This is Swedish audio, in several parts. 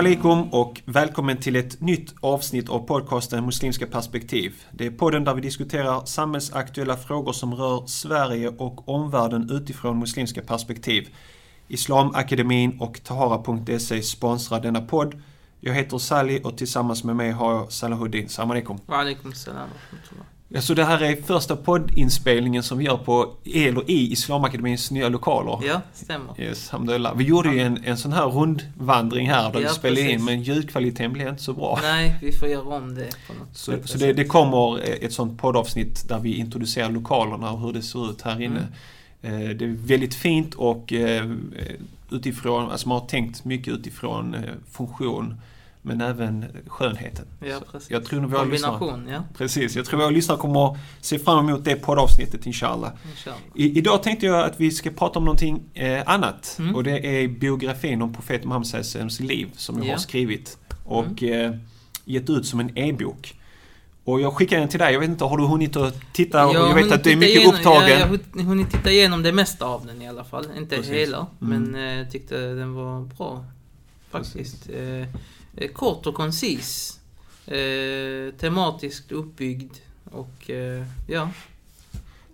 Salam alaikum och välkommen till ett nytt avsnitt av podcasten Muslimska perspektiv. Det är podden där vi diskuterar samhällsaktuella frågor som rör Sverige och omvärlden utifrån muslimska perspektiv. Islamakademin och Tahara.se sponsrar denna podd. Jag heter Sally och tillsammans med mig har jag Salahuddin. Salam alaikum. Wa alaikum salam wa rahmatullah. Ja, så det här är första poddinspelningen som vi gör på, eller i Islamakademins nya lokaler. Ja, stämmer. Yes. Vi gjorde ju en, en sån här rundvandring här där Ja, vi spelade in precis. men ljudkvaliteten blev inte så bra. Nej, vi får göra om det på något Så, så det, det kommer ett sånt poddavsnitt där vi introducerar lokalerna och hur det ser ut här inne. Mm. Eh, Det är väldigt fint och eh, utifrån, alltså man har tänkt mycket utifrån eh, funktion men även skönheten. Ja, precis. Jag tror våra lyssnare, Kombination, ja. precis, jag tror våra lyssnare kommer att se fram emot det poddavsnittet inshallah. Inshallah. I, idag tänkte jag att vi ska prata om någonting eh, annat. Mm. Och det är biografin om profeten Sallallahu liv som jag Ja. har skrivit och eh, gett ut som en e-bok. Och jag skickar den till dig. Jag vet inte, har du hunnit att titta? Jag jag vet att du är mycket igenom- upptagen. Ja, jag har hunnit titta igenom det mesta av den i alla fall. Inte Precis. hela, Mm. men eh, jag tyckte den var bra. Faktiskt. Eh, eh, kort och koncis. Eh, tematiskt uppbyggd. Och eh, ja,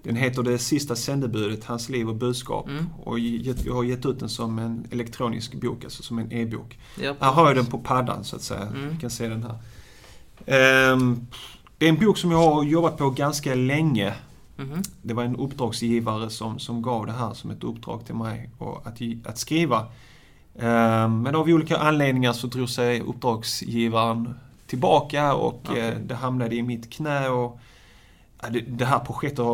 Den heter Det sista sändebudet, Hans liv och budskap. Mm. Och jag har gett ut den som en elektronisk bok, alltså som en e-bok. ja Här har jag den på paddan så att säga. Mm. Du kan se den här. Ehm, det är en bok som jag har jobbat på ganska länge. Mhm. Det var en uppdragsgivare som, som gav det här som ett uppdrag till mig och att, att skriva. Ehm, Men av olika anledningar så drog sig uppdragsgivaren tillbaka och Okej. eh, det hamnade i mitt knä. Och, det, här projektet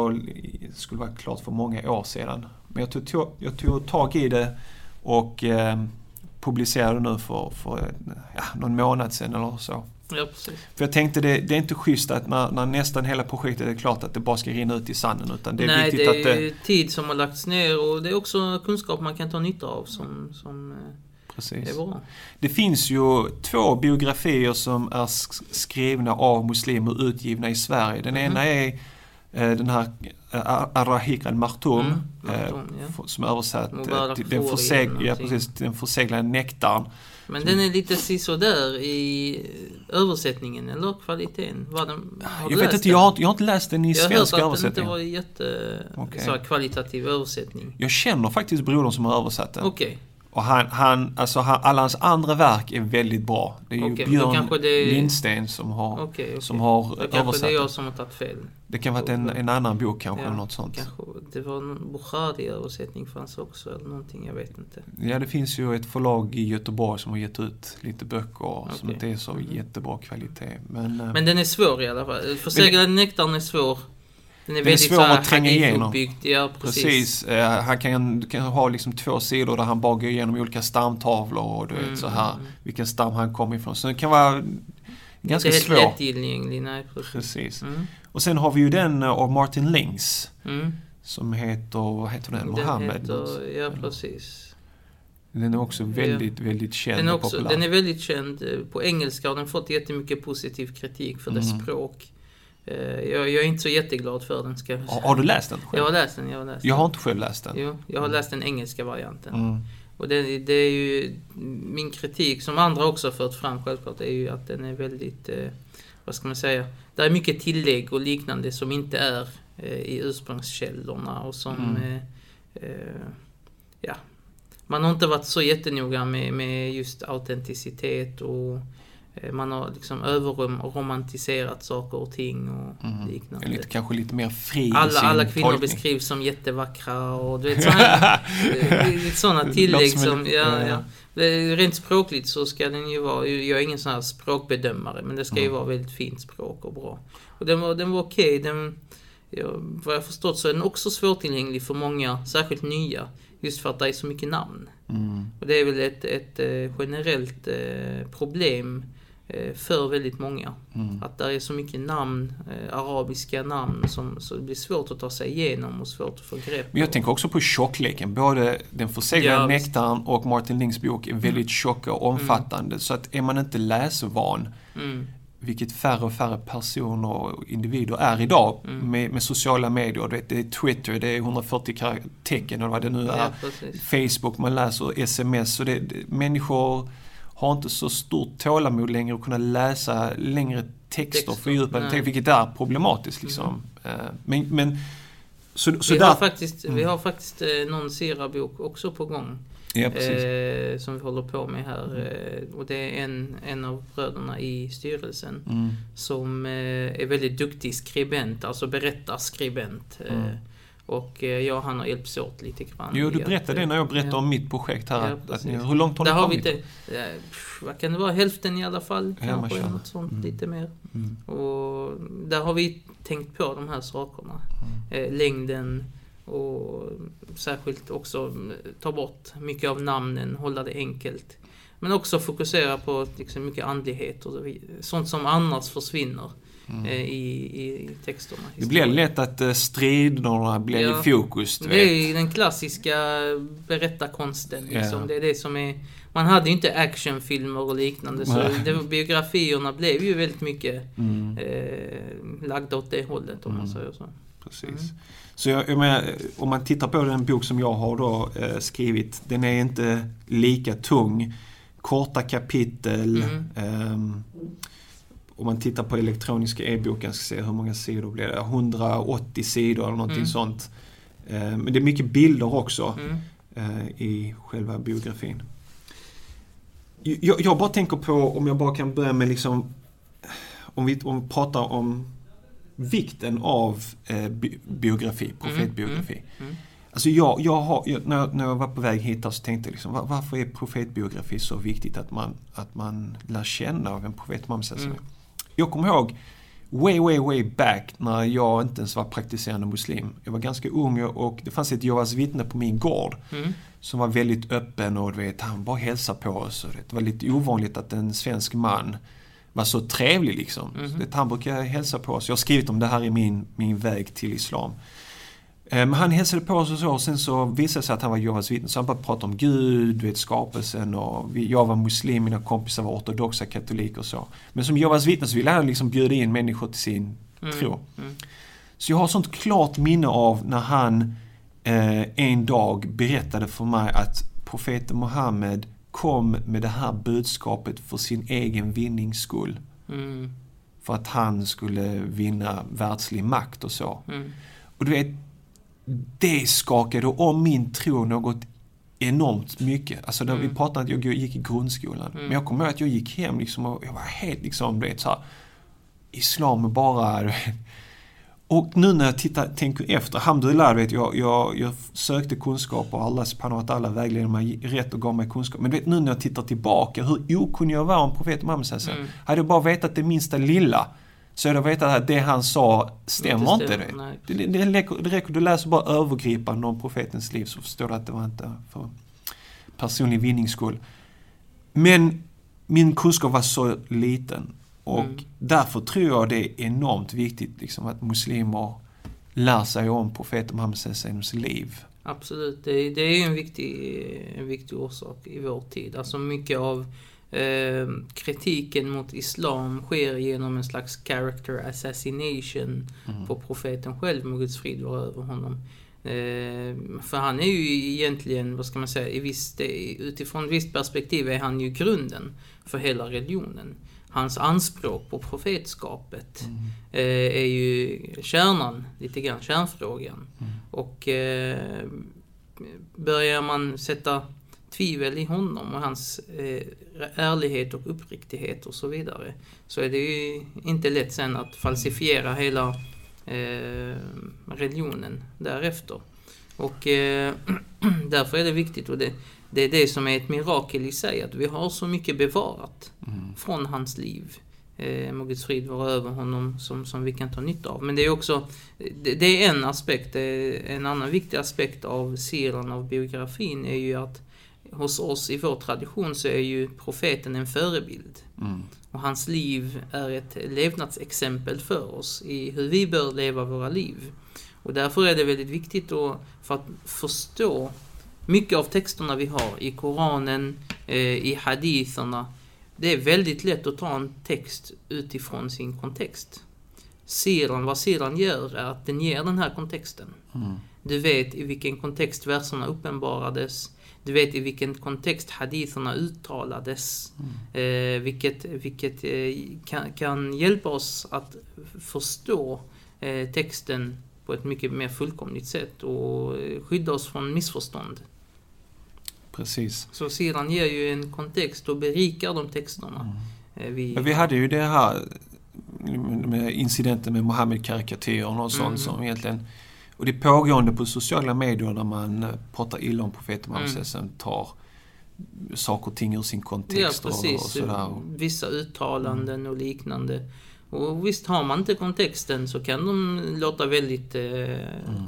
skulle vara klart för många år sedan. Men jag tog, jag tog tag i det och eh, publicerade nu för, för ja, någon månad sedan eller så. Ja. För jag tänkte det, det är inte schysst att när, när nästan hela projektet är klart att det bara ska rinna ut i sanden utan det är Nej, viktigt det att det... är tid som har lagts ner och det är också kunskap man kan ta nytta av som, som eh, Precis. är bra. Det finns ju två biografier som är sk- skrivna av muslimer utgivna i Sverige. Den Mhm. ena är eh, den här eh, Ar-Rahik al-Maktoum Mm, Maktoum, ja. som översatt till den, förseg- ja, precis, den förseglade nektarn. Men den är lite sisådär i översättningen, eller kvaliteten? Var den, har du Jag vet inte, jag har, jag har inte läst den i Jag har svensk hört att den översättning. inte var jätte Okej. så kvalitativ översättning. Jag känner faktiskt brodern som har översatt den. Okej, Och han, han, alltså han, alla hans andra verk är väldigt bra. Det är ju Okej, då Björn kanske det- Lindsten som har, okej, okej. som har Då kanske översatt det är jag som har tagit fel. Det kan vara en, en annan bok kanske, Ja, eller något sånt. Kanske, det var någon Bukhari-översättning fanns också, eller någonting, jag vet inte. Ja, det finns ju ett förlag i Göteborg som har gett ut lite böcker som inte är så Mhm. jättebra kvalitet. Men, eh, Men den är svår i alla fall. Förseglade nektaren är svår. Den är är väldigt svår så att tränga igenom. Ja, precis. precis. eh, han kan, kan ha liksom två sidor där han bara går igenom olika stamtavlor och du Mm, vet så här, mm. vilken stam han kommer ifrån. Så den kan vara ganska inte svår. helt lättillgänglig, nej precis. Precis. Mm. Och sen har vi ju den eh, av Martin Lings. Mm. Som heter, vad heter den? Den Mohammed? heter, ja precis. Den är också väldigt, väldigt känd Den är, och också, populär. den är väldigt känd. eh, På engelska har den fått jättemycket positiv kritik för dess Mm. språk. Eh, Jag, jag är inte så jätteglad för den ska jag har, säga. har du läst den själv? Jag har läst den, jag har läst Jag har den. inte själv läst den. Jo, jag har läst den engelska varianten. Mm. Och det, det är ju min kritik, som andra också har fört fram självklart, är ju att den är väldigt, eh, vad ska man säga, det är mycket tillägg och liknande som inte är eh, i ursprungskällorna och som, Mm. eh, eh, ja, man har inte varit så jättenoga med, med just autenticitet och man har liksom överromantiserat saker och ting och Mm. liknande. Lite, kanske lite mer fri Alla, alla kvinnor tolkning. beskrivs som jättevackra och du vet sådana, tillägg som ja, ja. Rent språkligt så ska den ju vara, jag är ingen sån här språkbedömare, men det ska ju Mm. vara väldigt fint språk och bra. Och den var, den var okej, den, ja, vad jag förstått så är den också svårtillgänglig för många, särskilt nya, just för att det är så mycket namn. Mm. Och det är väl ett, ett eh, generellt eh, problem eh, för väldigt många. Mm. Att det är så mycket namn, eh, arabiska namn, som, så det blir svårt att ta sig igenom och svårt att få grepp Men jag tänker också på tjockleken. Både den förseglade Ja. Nektarn och Martin Lings bok är väldigt tjocka och omfattande. Så att är man inte läsvan, Mm, vilket färre och färre personer och individer är idag Mm. med, med sociala medier. Vet, det är Twitter, det är 140 kar- tecken eller vad det nu är. ja. Facebook, man läser sms. Så det, det, människor har inte så stort tålamod längre att kunna läsa längre texter, fördjupade texter, vilket är problematiskt liksom. Eh, Men, men så, så vi, där, har faktiskt, vi Mm. har faktiskt någon Sira-bok också på gång. ja. Eh, som vi håller på med här. Eh, och det är en, en av bröderna i styrelsen. Mm. Som eh, är väldigt duktig skribent, alltså berättarskribent. Eh, Mm. Och eh, jag och han har hjälpts åt lite grann. Jo, du berättade det när jag berättade ja. om mitt projekt här. Ja, att, hur långt har ni Där har vi kommit? det. Eh, vad kan det vara? Hälften i alla fall. Ja, Kanske något sånt. Mm. Lite mer. Mm. Och där har vi tänkt på de här sakerna. Mm. Eh, längden och särskilt också ta bort mycket av namnen, hålla det enkelt. Men också fokusera på liksom, mycket andlighet och sånt som annars försvinner Mm. eh, i, i texterna. Det blir lätt att eh, striderna blir Ja. i fokus. Det vet. är den klassiska berättarkonsten. Liksom. Ja. Det är det som är... Man hade ju inte actionfilmer och liknande så det, biografierna blev ju väldigt mycket Mm. eh, lagda åt det hållet om man Mm. säger så. Precis. Mm. Så jag, jag menar, om man tittar på den bok som jag har då eh, skrivit, den är inte lika tung. Korta kapitel. Mm. ehm, om man tittar på elektroniska e-boken, ska se hur många sidor blir det? 180 sidor eller någonting Mm. sånt. Eh, men det är mycket bilder också Mm. eh, i själva biografin. Jag, jag bara tänker på, om jag bara kan börja med liksom, om vi, om vi pratar om vikten av eh, bi, biografi, profetbiografi. Mm. Alltså jag, jag har, jag, när, jag- när jag var på väg hit så tänkte jag liksom, var, varför är profetbiografi så viktigt att man, att man lär känna av en profet sallallahu alaihi wasallam? Jag kommer ihåg way, way, way back när jag inte ens var praktiserande muslim. Jag var ganska ung och det fanns ett Jehovas vittne på min gård Mm. som var väldigt öppen och du vet, han bara hälsade på oss. Och det var lite ovanligt att en svensk man var så trevlig liksom. Mhm. Så det, han brukar hälsa på oss. Jag har skrivit om det här i min, min väg till Islam. Eh, Men han hälsade på oss och så, och sen så visade det sig att han var Jehovas vittne. Så han började prata om Gud, du vet, skapelsen och jag var muslim, mina kompisar var ortodoxa katoliker och så. Men som Jehovas vittne så ville han liksom bjuda in människor till sin Mm. tro. Mm. Så jag har sånt klart minne av när han eh, en dag berättade för mig att profeten Muhammed kom med det här budskapet för sin egen vinnings skull. Mm. För att han skulle vinna världslig makt och så. Mm. Och du vet, det skakade om min tro något enormt mycket. Alltså när vi Mm. pratade om att jag gick i grundskolan. Mm. Men jag kommer ihåg att jag gick hem liksom och jag var helt liksom, du vet så här, Islam bara. Och nu när jag tittar, tänker efter, alhamdulillah, vet, jag, jag, jag sökte kunskap och Allah subhanahu ta'ala vägledde mig rätt och gav mig kunskap. Men du vet, nu när jag tittar tillbaka, hur okunnig jag var om profeten Muhammed. Mm. Hade jag bara vetat det minsta lilla, så jag vetat att det han sa stämmer inte. stämmer, det. Det, det, det, räcker, du läser bara övergripande om profetens liv så förstår du att det var inte för personlig vinnings skull. Men min kunskap var så liten och Mm. därför tror jag det är enormt viktigt liksom, att muslimer lär sig om profeten Muhammed Sallams liv. Absolut, det, det är en viktig, en viktig orsak i vår tid. Alltså mycket av eh, kritiken mot Islam sker genom en slags character assassination Mm. på profeten själv, må Guds frid vara över honom. Eh, för han är ju egentligen, vad ska man säga, i visst, utifrån visst perspektiv är han ju grunden för hela religionen. Hans anspråk på profetskapet Mm. eh, är ju kärnan, lite grann kärnfrågan. Mm. Och eh, börjar man sätta tvivel i honom och hans eh, ärlighet och uppriktighet och så vidare. Så är det ju inte lätt sen att falsifiera hela eh, religionen därefter. Och eh, därför är det viktigt och det, det är det som är ett mirakel i sig, att vi har så mycket bevarat Mm. från hans liv. Eh, må Guds frid vara över honom som, som vi kan ta nytta av. Men det är också, det, det är en aspekt, en annan viktig aspekt av siran av biografin är ju att hos oss i vår tradition så är ju profeten en förebild. Mm. Och hans liv är ett levnadsexempel för oss i hur vi bör leva våra liv. Och därför är det väldigt viktigt då för att förstå mycket av texterna vi har i Koranen, eh, i haditherna. Det är väldigt lätt att ta en text utifrån sin kontext. Siran, vad siran gör är att den ger den här kontexten. Mm. Du vet i vilken kontext verserna uppenbarades. Du vet i vilken kontext haditherna uttalades. Mm. Eh, vilket vilket eh, kan, kan hjälpa oss att förstå eh, texten på ett mycket mer fullkomligt sätt och skydda oss från missförstånd. Precis. Så sidan ger ju en kontext och berikar de texterna. Eh, vi, vi hade ju det här med incidenten med Mohammed-karikatyren och sånt Mm. som egentligen... Och det är pågående på sociala medier där man eh, pratar illa om profeten Muhammed Mm. tar saker och ting ur sin Ja, kontext och, och precis. sådär. Vissa uttalanden och liknande. Och visst, har man inte kontexten så kan de låta väldigt eh,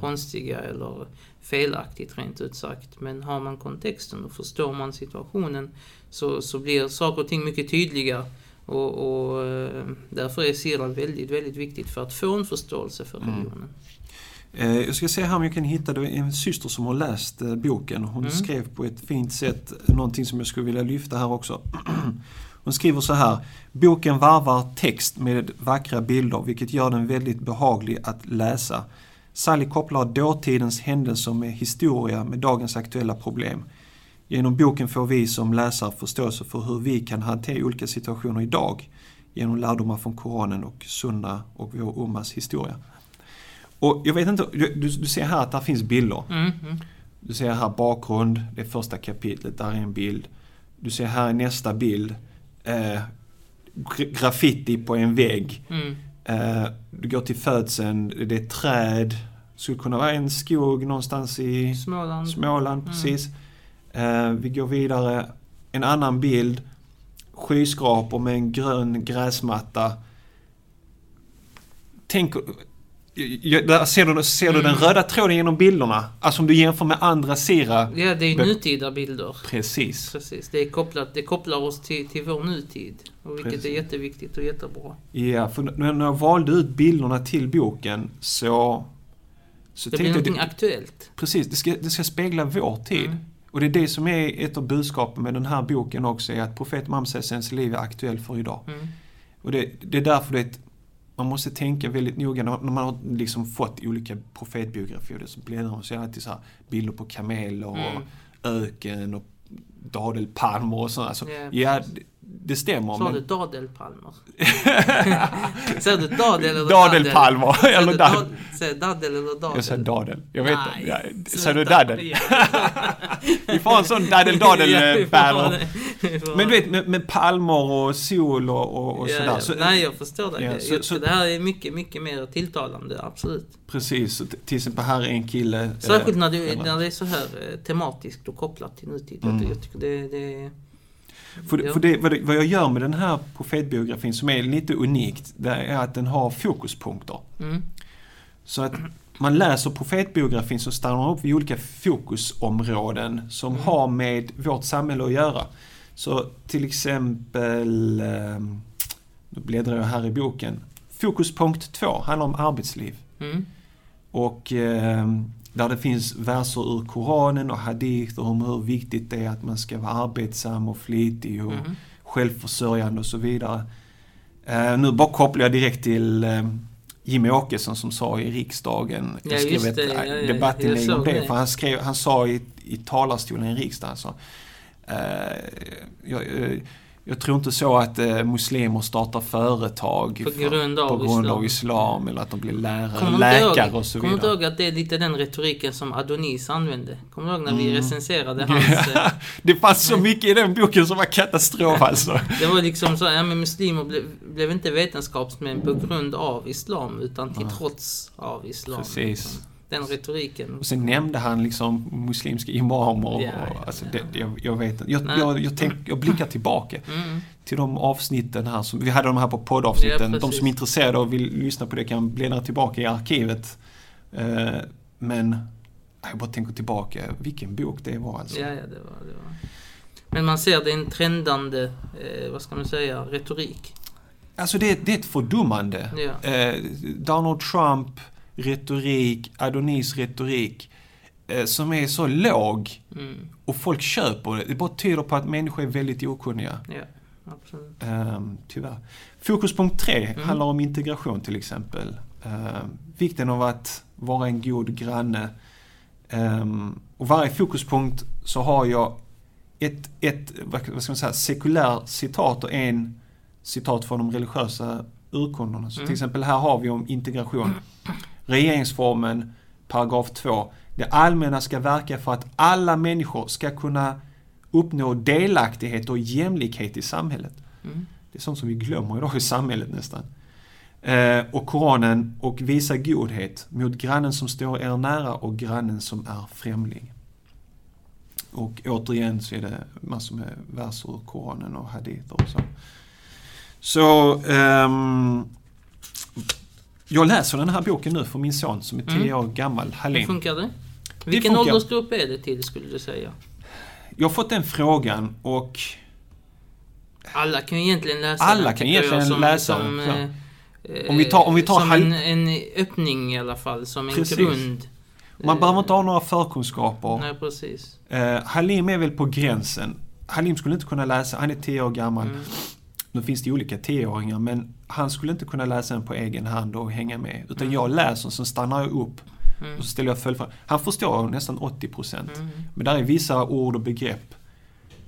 konstiga eller felaktigt rent ut sagt. Men har man kontexten och förstår man situationen så, så blir saker och ting mycket tydliga. Och, och eh, därför är Sira väldigt, väldigt viktigt för att få en förståelse för Mm. religionen. Eh, Jag ska se här om jag kan hitta, det en syster som har läst eh, boken. Hon Mm. skrev på ett fint sätt någonting som jag skulle vilja lyfta här också. Hon skriver så här. Boken varvar text med vackra bilder vilket gör den väldigt behaglig att läsa. Sally kopplar dåtidens händelser med historia med dagens aktuella problem. Genom boken får vi som läsare förståelse för hur vi kan hantera olika situationer idag genom lärdomar från Koranen och Sunna och vår ummas historia. Och jag vet inte, du, du ser här att där finns bilder. Mm, mm, Du ser här bakgrund, det är första kapitlet, där är en bild. Du ser här nästa bild, eh, gra- graffiti på en vägg. mm. Eh, du går till födseln, det är träd. Skulle kunna vara en skog någonstans i Småland. Småland, Mm. precis. Eh, vi går vidare, en annan bild. Skyskrapor med en grön gräsmatta. Tänk, ja, där ser du, ser du den Mm. röda tråden genom bilderna? Alltså om du jämför med andra Sira. Ja, det är nutida bilder. Precis. Precis, det, är kopplat, det kopplar oss till, till vår nutid. Och vilket Precis. är jätteviktigt och jättebra. Ja, för när jag valde ut bilderna till boken så... så Det blir jag, någonting aktuellt. Precis, det ska, det ska spegla vår tid. Mm. Och det är det som är ett av budskapen med den här boken också, är att profet Mamsesens liv är aktuell för idag. Mm. Och det, det är därför det, man måste tänka väldigt noga när man har liksom fått olika profetbiografier. Så bläddrar man det alltid så här bilder på kameler och Mm. öken och dadelpalmer och sådär. Så, Ja, ja, det, det stämmer. Sa men- du dadelpalmer? Säger du dadel eller Dadelpalmer, Säger eller du dadel. dad- Säger dadel eller dadel? Jag sa dadel. Jag vet inte. Sa du dadel? Vi får en sån får ha banner. ha Men du vet med, med palmer och sol och, och, och Ja, sådär. ja. Så, Nej, jag förstår det. Ja, så- så- det här är mycket, mycket mer tilltalande, absolut. Precis. Till exempel här är en kille. eh, Särskilt när eller- när det är så här eh, tematiskt och kopplat till nutid. Mm. jag tycker det, det För, för det, vad, jag gör med den här profetbiografin som är lite unikt, det är att den har fokuspunkter. mm, Så att man läser profetbiografin så stannar man upp vid olika fokusområden som Mm. har med vårt samhälle att göra. Så till exempel, eh, nu bläddrar jag här i boken. Fokuspunkt 2 handlar om arbetsliv. mm, Och eh, där det finns verser ur Koranen och hadith om hur viktigt det är att man ska vara arbetsam och flitig och mm. självförsörjande och så vidare. Eh, nu bara kopplar jag direkt till eh, Jimmie Åkesson som sa i riksdagen, Ja, jag skrev ett det, ja, ja, debattinlägg om det, det. för han, skrev, han sa i, i talarstolen i riksdagen alltså, eh, jag, jag tror inte så att eh, muslimer startar företag På grund av på grund av islam. islam eller att de blir lärare, Kommer läkare ihåg- och så Kommer du vidare. ihåg att det är lite den retoriken som Adonis använde? Kommer du ihåg när vi Mm. recenserade hans... eh, det fanns så mycket i den boken som var katastrof alltså. Det var liksom så, ja men muslimer blev, blev inte vetenskapsmän på grund av islam utan till Ja. trots av islam. Precis. liksom. Den retoriken. Och sen nämnde han liksom muslimska imamer. Och, Ja, ja, alltså ja. det, jag, jag vet inte. Jag, Nej. jag, jag, tänk, jag blickar tillbaka Mm. till de avsniten här. Som, vi hade de här på poddavsnitten. Ja, de som är intresserade och vill lyssna på det kan bläddra tillbaka i arkivet. Eh, men jag bara tänker tillbaka. Vilken bok det var alltså. Ja, ja, det var, det var. Men man ser det är en trendande, eh, vad ska man säga, retorik. Alltså det, det är ett fördummande. Ja. Eh, Donald Trump retorik, Adonis retorik. Eh, som är så låg Mm. och folk köper det. Det bara tyder på att människor är väldigt okunniga. Absolut. Ehm, tyvärr. Fokuspunkt 3 Mm. handlar om integration till exempel. Ehm, vikten av att vara en god granne. Um, och varje fokuspunkt så har jag ett, ett vad ska man säga, sekulär citat och en citat från de religiösa urkunderna. Så mm. till exempel här har vi om integration. Regeringsformen, paragraf 2. Det allmänna ska verka för att alla människor ska kunna uppnå delaktighet och jämlikhet i samhället. Mm. Det är sånt som vi glömmer idag i samhället nästan. Eh, och Koranen och visa godhet mot grannen som står er nära och grannen som är främling. Och återigen så är det massor med verser ur Koranen och hadither och så. Så um, jag läser den här boken nu för min son som är 10 mm. år gammal, Halim. Hur funkar det? Vilken det åldersgrupp är det till skulle du säga? Jag har fått den frågan och... Alla kan egentligen läsa Alla den, kan egentligen som, läsa som, den. Om vi tar, om vi tar som en, en öppning i alla fall, som en Precis. grund. Man behöver inte ha några förkunskaper. Nej, precis. Uh, Halim är väl på gränsen. Halim skulle inte kunna läsa, han är 10 år gammal. Mm. Nu finns det olika 10-åringar men han skulle inte kunna läsa den på egen hand och hänga med. Utan mm. jag läser, sen stannar jag upp mm. och så ställer jag följdfrågor. Han förstår nästan 80%. Mm. Men där är vissa ord och begrepp.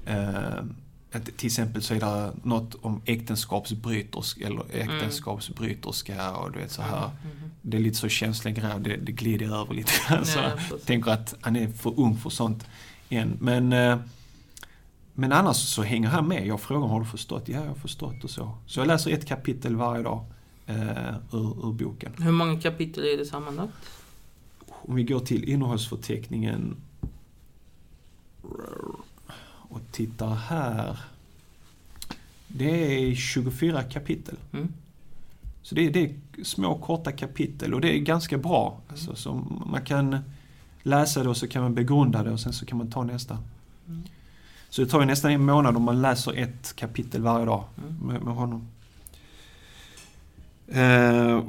Eh, till exempel så är det något om äktenskapsbryterska eller äktenskapsbryterska och du vet så här. Mm. Mm. Det är lite så känsliga grejer, det, det glider över lite grann. Jag tänker att han är för ung för sånt än. Men eh, men annars så hänger han med. Jag frågar har du förstått? Ja, jag har förstått och så. Så jag läser ett kapitel varje dag eh, ur, ur boken. Hur många kapitel är det sammanlagt? Om vi går till innehållsförteckningen och tittar här. Det är 24 kapitel. Mm. Så det är, det är, små korta kapitel och det är ganska bra. Mm. Alltså, så man kan läsa det och så kan man begrunda det och sen så kan man ta nästa. Mm. Så det tar ju nästan en månad om man läser ett kapitel varje dag mm. med, med honom. Eh,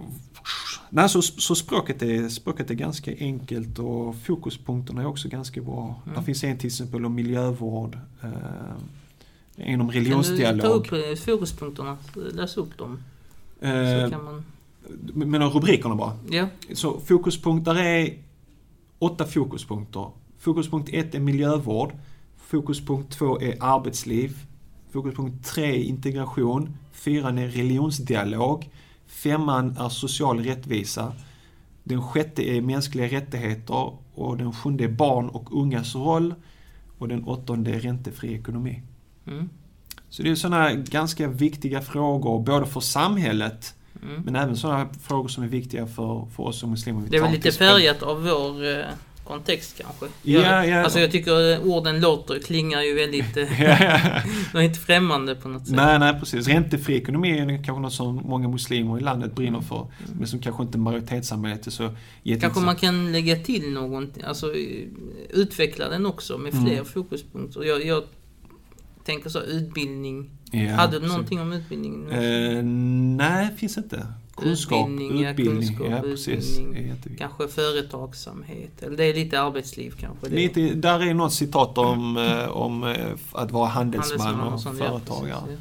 nej, så, så språket, är, språket är ganska enkelt och fokuspunkterna är också ganska bra. Mm. Där finns en till exempel om miljövård. Eh, en om religionsdialog. Kan du ta upp eh, fokuspunkterna? Läs upp dem. Eh, så kan man... Menar rubrikerna bara? Ja. Så fokuspunkter är åtta fokuspunkter. Fokuspunkt 1 är miljövård. Fokuspunkt 2 är arbetsliv. Fokuspunkt 3 är integration. Fyran är religionsdialog. Femman är social rättvisa. Den sjätte är mänskliga rättigheter och den sjunde är barn och ungas roll. Och den åttonde är räntefri ekonomi. Mm. Så det är sådana ganska viktiga frågor, både för samhället mm. men även sådana frågor som är viktiga för, för oss som muslimer. Det är väl lite färgat av vår eh, kontext kanske. Ja, ja. Alltså jag tycker orden låter, klingar ju väldigt... Eh, ja, ja. de är inte främmande på något sätt. Nej, nej precis. Räntefri ekonomi är kanske något som många muslimer i landet brinner för. Mm. Men som kanske inte majoritetssamhället är så Kanske man kan lägga till någonting, alltså utveckla den också med fler mm. fokuspunkter. Jag, jag tänker så utbildning. Hade du någonting om utbildning? Eh, nej, finns inte. Kunskap, utbildning, utbildning. Kunskap, ja, precis. Utbildning, kanske företagsamhet. Eller det är lite arbetsliv kanske. Lite, där är något citat om, mm. om eh, att vara handelsman, och, och företagare. Ja.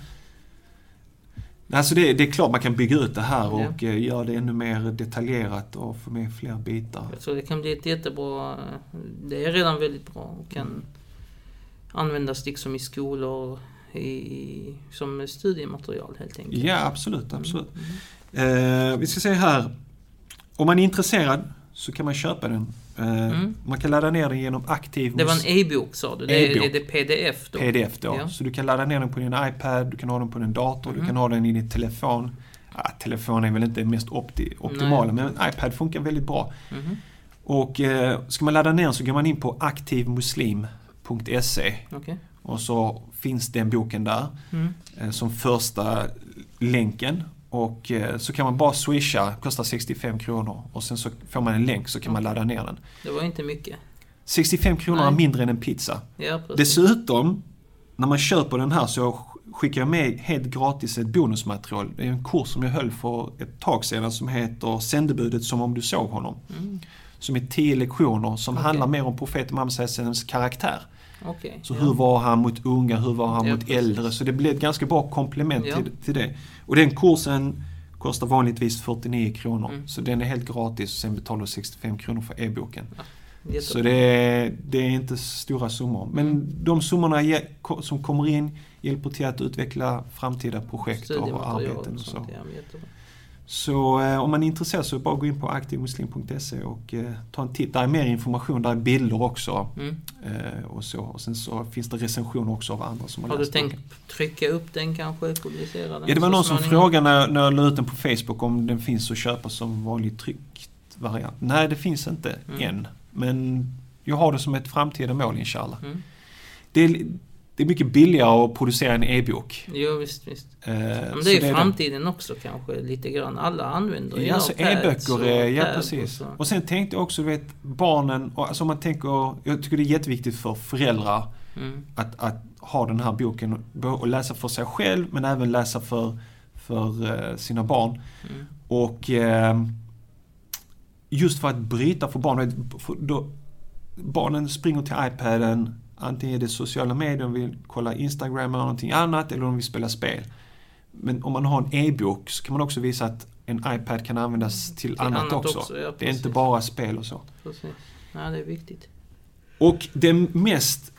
Alltså det, det, är klart man kan bygga ut det här och ja. Eh, göra det ännu mer detaljerat och få med fler bitar. Jag tror det kan bli ett jättebra... Det är redan väldigt bra och kan mm. användas liksom i skolor i, som studiematerial helt enkelt. Ja, absolut. absolut. Mm. Eh, vi ska se här. Om man är intresserad så kan man köpa den. Eh, mm. Man kan ladda ner den genom aktiv... Det var en e-bok sa du? Det är, är det pdf då? Pdf då. Ja. Så du kan ladda ner den på din iPad, du kan ha den på din dator, mm. du kan ha den i din telefon. Ah, telefon är väl inte det mest opti optimala, Nej. men iPad funkar väldigt bra. Mm. Och eh, ska man ladda ner så går man in på aktivmuslim.se. Okay. Och så finns den boken där mm. eh, som första länken. Och eh, så kan man bara swisha, kostar 65 kronor. Och sen så får man en länk så kan man ladda ner den. Det var inte mycket. 65 kronor Nej. är mindre än en pizza. Ja, Dessutom, när man köper den här så skickar jag med helt gratis ett bonusmaterial. Det är en kurs som jag höll för ett tag sedan som heter Sändebudet som om du såg honom. Mm. Som är 10 lektioner som okay. handlar mer om profeten Muhammeds karaktär. Okay, så ja. hur var han mot unga, hur var han ja, mot precis. äldre? Så det blev ett ganska bra komplement ja. till, till det. Och den kursen kostar vanligtvis 49 kronor. Mm. Så den är helt gratis och sen betalar du 65 kronor för e-boken. Så det är, det är inte stora summor. Men Mm. de summorna som kommer in hjälper till att utveckla framtida projekt och arbeten och så. sånt. Så eh, om man är intresserad så är det bara gå in på aktivmuslim.se och eh, ta en titt. Där är mer information, där är bilder också. Mm. Eh, och, så. och sen så finns det recensioner också av andra som har, Har du läst tänkt boken. trycka upp den kanske? Publicera den Ja, det var någon som frågade när, när jag la ut den på Facebook om den finns att köpa som vanlig tryckt variant. Nej, det finns inte Mm. än. Men jag har det som ett framtida mål, inshallah. Mm. Det det är mycket billigare att producera en e-bok. Jo, visst, visst. Eh, men det är det ju framtiden också kanske lite grann. Alla använder ju Ja, alltså e-böcker, ja precis. och. Och sen tänkte jag också, du vet, barnen, och alltså man tänker, jag tycker det är jätteviktigt för föräldrar Mm. att, att ha den här boken och läsa för sig själv men även läsa för, för eh, sina barn. Mm. Och eh, just för att bryta för barn, vet, för då, barnen springer till iPaden, antingen är det sociala medier, de vill kolla Instagram eller någonting annat, eller de vill spela spel. Men om man har en e-bok så kan man också visa att en iPad kan användas till, Till annat, också. ja, Det är inte bara spel och så. Precis. Ja, det är viktigt. Och det mest,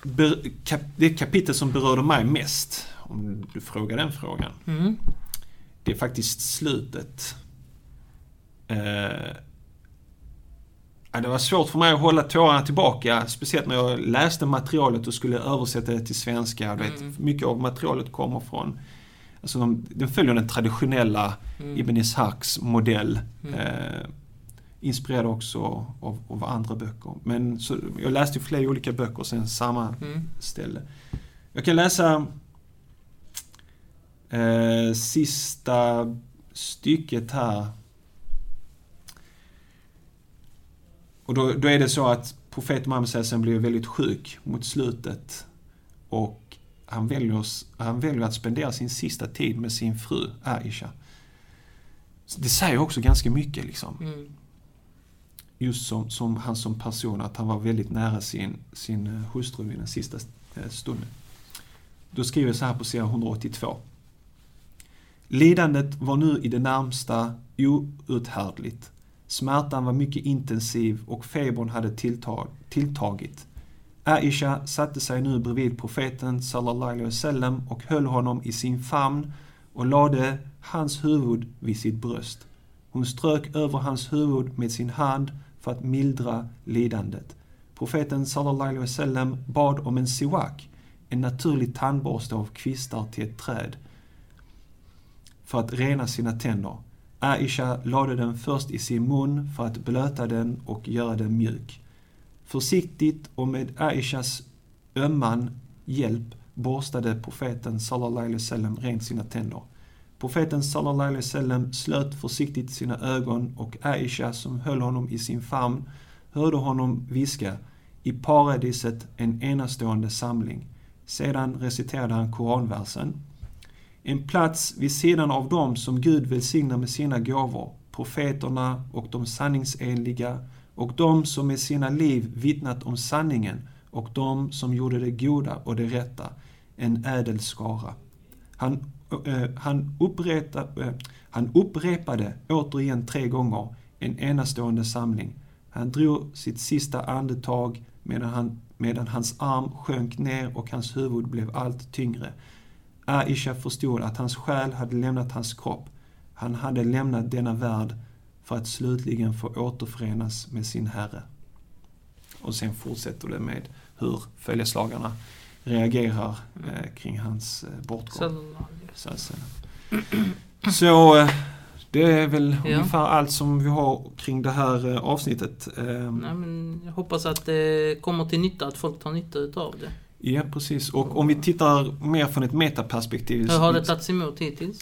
det kapitel som berörde mig mest, om du frågar den frågan, Mm. det är faktiskt slutet. Eh, ja, det var svårt för mig att hålla tårarna tillbaka, speciellt när jag läste materialet och skulle översätta det till svenska. Du Vet, Mm. mycket av materialet kommer från, alltså de, den följer den traditionella Mm. Ibn Ishaks modell. Mm. Eh, inspirerad också av, av andra böcker. Men så, jag läste flera olika böcker sen samma Mm. ställe. Jag kan läsa eh, sista stycket här. Och då, då är det så att profeten Muhammed sen blir väldigt sjuk mot slutet. Och han väljer, han väljer att spendera sin sista tid med sin fru Aisha. Det säger också ganska mycket liksom. Mm. Just som, som han som person, att han var väldigt nära sin, sin eh, hustru vid den sista eh, stunden. Då skriver så här på sidan 182. Lidandet var nu i det närmsta outhärdligt. Smärtan var mycket intensiv och febern hade tilltag, tilltagit. Aisha satte sig nu bredvid profeten sallallahu alaihi wasallam och höll honom i sin famn och lade hans huvud vid sitt bröst. Hon strök över hans huvud med sin hand för att mildra lidandet. Profeten sallallahu alaihi wasallam bad om en siwak, en naturlig tandborste av kvistar till ett träd, för att rena sina tänder. Aisha lade den först i sin mun för att blöta den och göra den mjuk. Försiktigt och med Aishas ömman hjälp borstade profeten sallallahu alaihi wasallam rent sina tänder. Profeten sallallahu alaihi wasallam slöt försiktigt sina ögon och Aisha som höll honom i sin famn hörde honom viska i paradiset en enastående samling. Sedan reciterade han koranversen. En plats vid sidan av dem som Gud välsignar med sina gåvor, profeterna och de sanningsenliga och de som med sina liv vittnat om sanningen och de som gjorde det goda och det rätta, en ädel skara. Han, äh, han, uppreta, äh, eh, han upprepade återigen tre gånger en enastående samling. Han drog sitt sista andetag medan, han, medan hans arm sjönk ner och hans huvud blev allt tyngre. Aisha förstod att hans själ hade lämnat hans kropp. Han hade lämnat denna värld för att slutligen få återförenas med sin Herre. Och sen fortsätter det med hur följeslagarna reagerar eh, kring hans eh, bortgång. Så, så eh, det är väl Ja. ungefär allt som vi har kring det här eh, avsnittet. Nej, men jag hoppas att det kommer till nytta, att folk tar nytta utav det. Ja, precis. Och om vi tittar mer från ett metaperspektiv. Hur har det tagits emot hittills?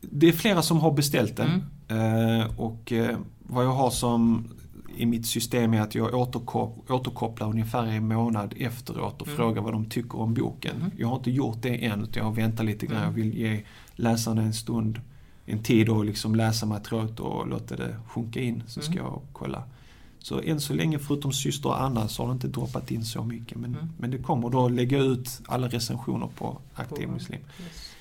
Det är flera som har beställt den. Mm. Eh, och eh, vad jag har som i mitt system är att jag återkop återkopplar ungefär en månad efteråt och Mm. frågar vad de tycker om boken. Mm. Jag har inte gjort det än utan jag har väntat lite grann. Mm. Jag vill ge läsarna en stund, en tid och liksom läsa materialet och låta det sjunka in. Så ska Mm. jag kolla. Så än så länge förutom Syster och Anna så har det inte droppat in så mycket. Men, Mm. men det kommer då lägga ut alla recensioner på Aktiv Muslim. Yes.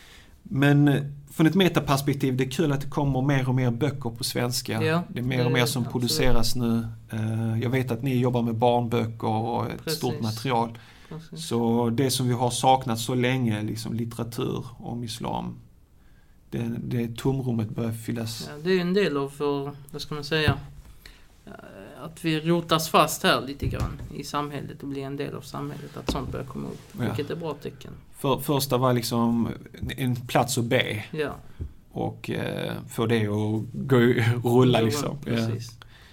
Men eh, från ett metaperspektiv, det är kul att det kommer mer och mer böcker på svenska. Ja, det är mer och mer som absolut. produceras nu. Eh, Jag vet att ni jobbar med barnböcker och ett Precis. stort material. Precis. Så det som vi har saknat så länge, liksom litteratur om islam, det, det tomrummet börjar fyllas. Ja, det är en del av vår, vad ska man säga, att vi rotas fast här lite grann i samhället och blir en del av samhället. Att sånt börjar komma upp. Ja. Vilket är bra tecken. För, första var liksom en plats att be Ja. och eh, få det att gå, rulla liksom. Precis.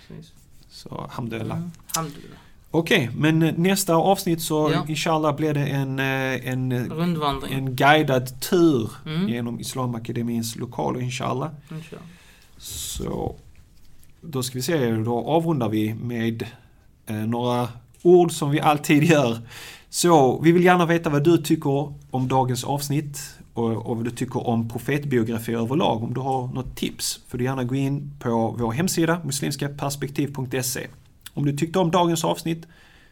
Precis. Så alhamdulillah. Mm. Alhamdulillah. Okej, men nästa avsnitt så Ja. inshallah blir det en, eh, en, eh, Rundvandring. en guidad tur Mm. genom Islamakademins lokaler inshallah. Inshallah. Så då ska vi se, då avrundar vi med eh, några ord som vi alltid gör. Så vi vill gärna veta vad du tycker om dagens avsnitt och, och vad du tycker om profetbiografi överlag. Om du har något tips får du gärna gå in på vår hemsida muslimskaperspektiv.se. Om du tyckte om dagens avsnitt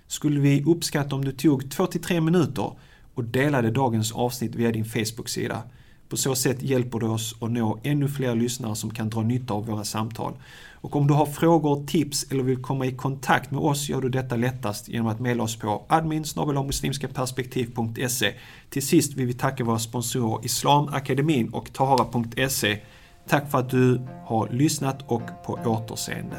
skulle vi uppskatta om du tog 2-3 minuter och delade dagens avsnitt via din Facebook-sida. På så sätt hjälper du oss att nå ännu fler lyssnare som kan dra nytta av våra samtal. Och om du har frågor, tips eller vill komma i kontakt med oss gör du detta lättast genom att mejla oss på admin Till sist vill vi tacka våra sponsorer Islamakademin och Tahara.se. Tack för att du har lyssnat och på återseende.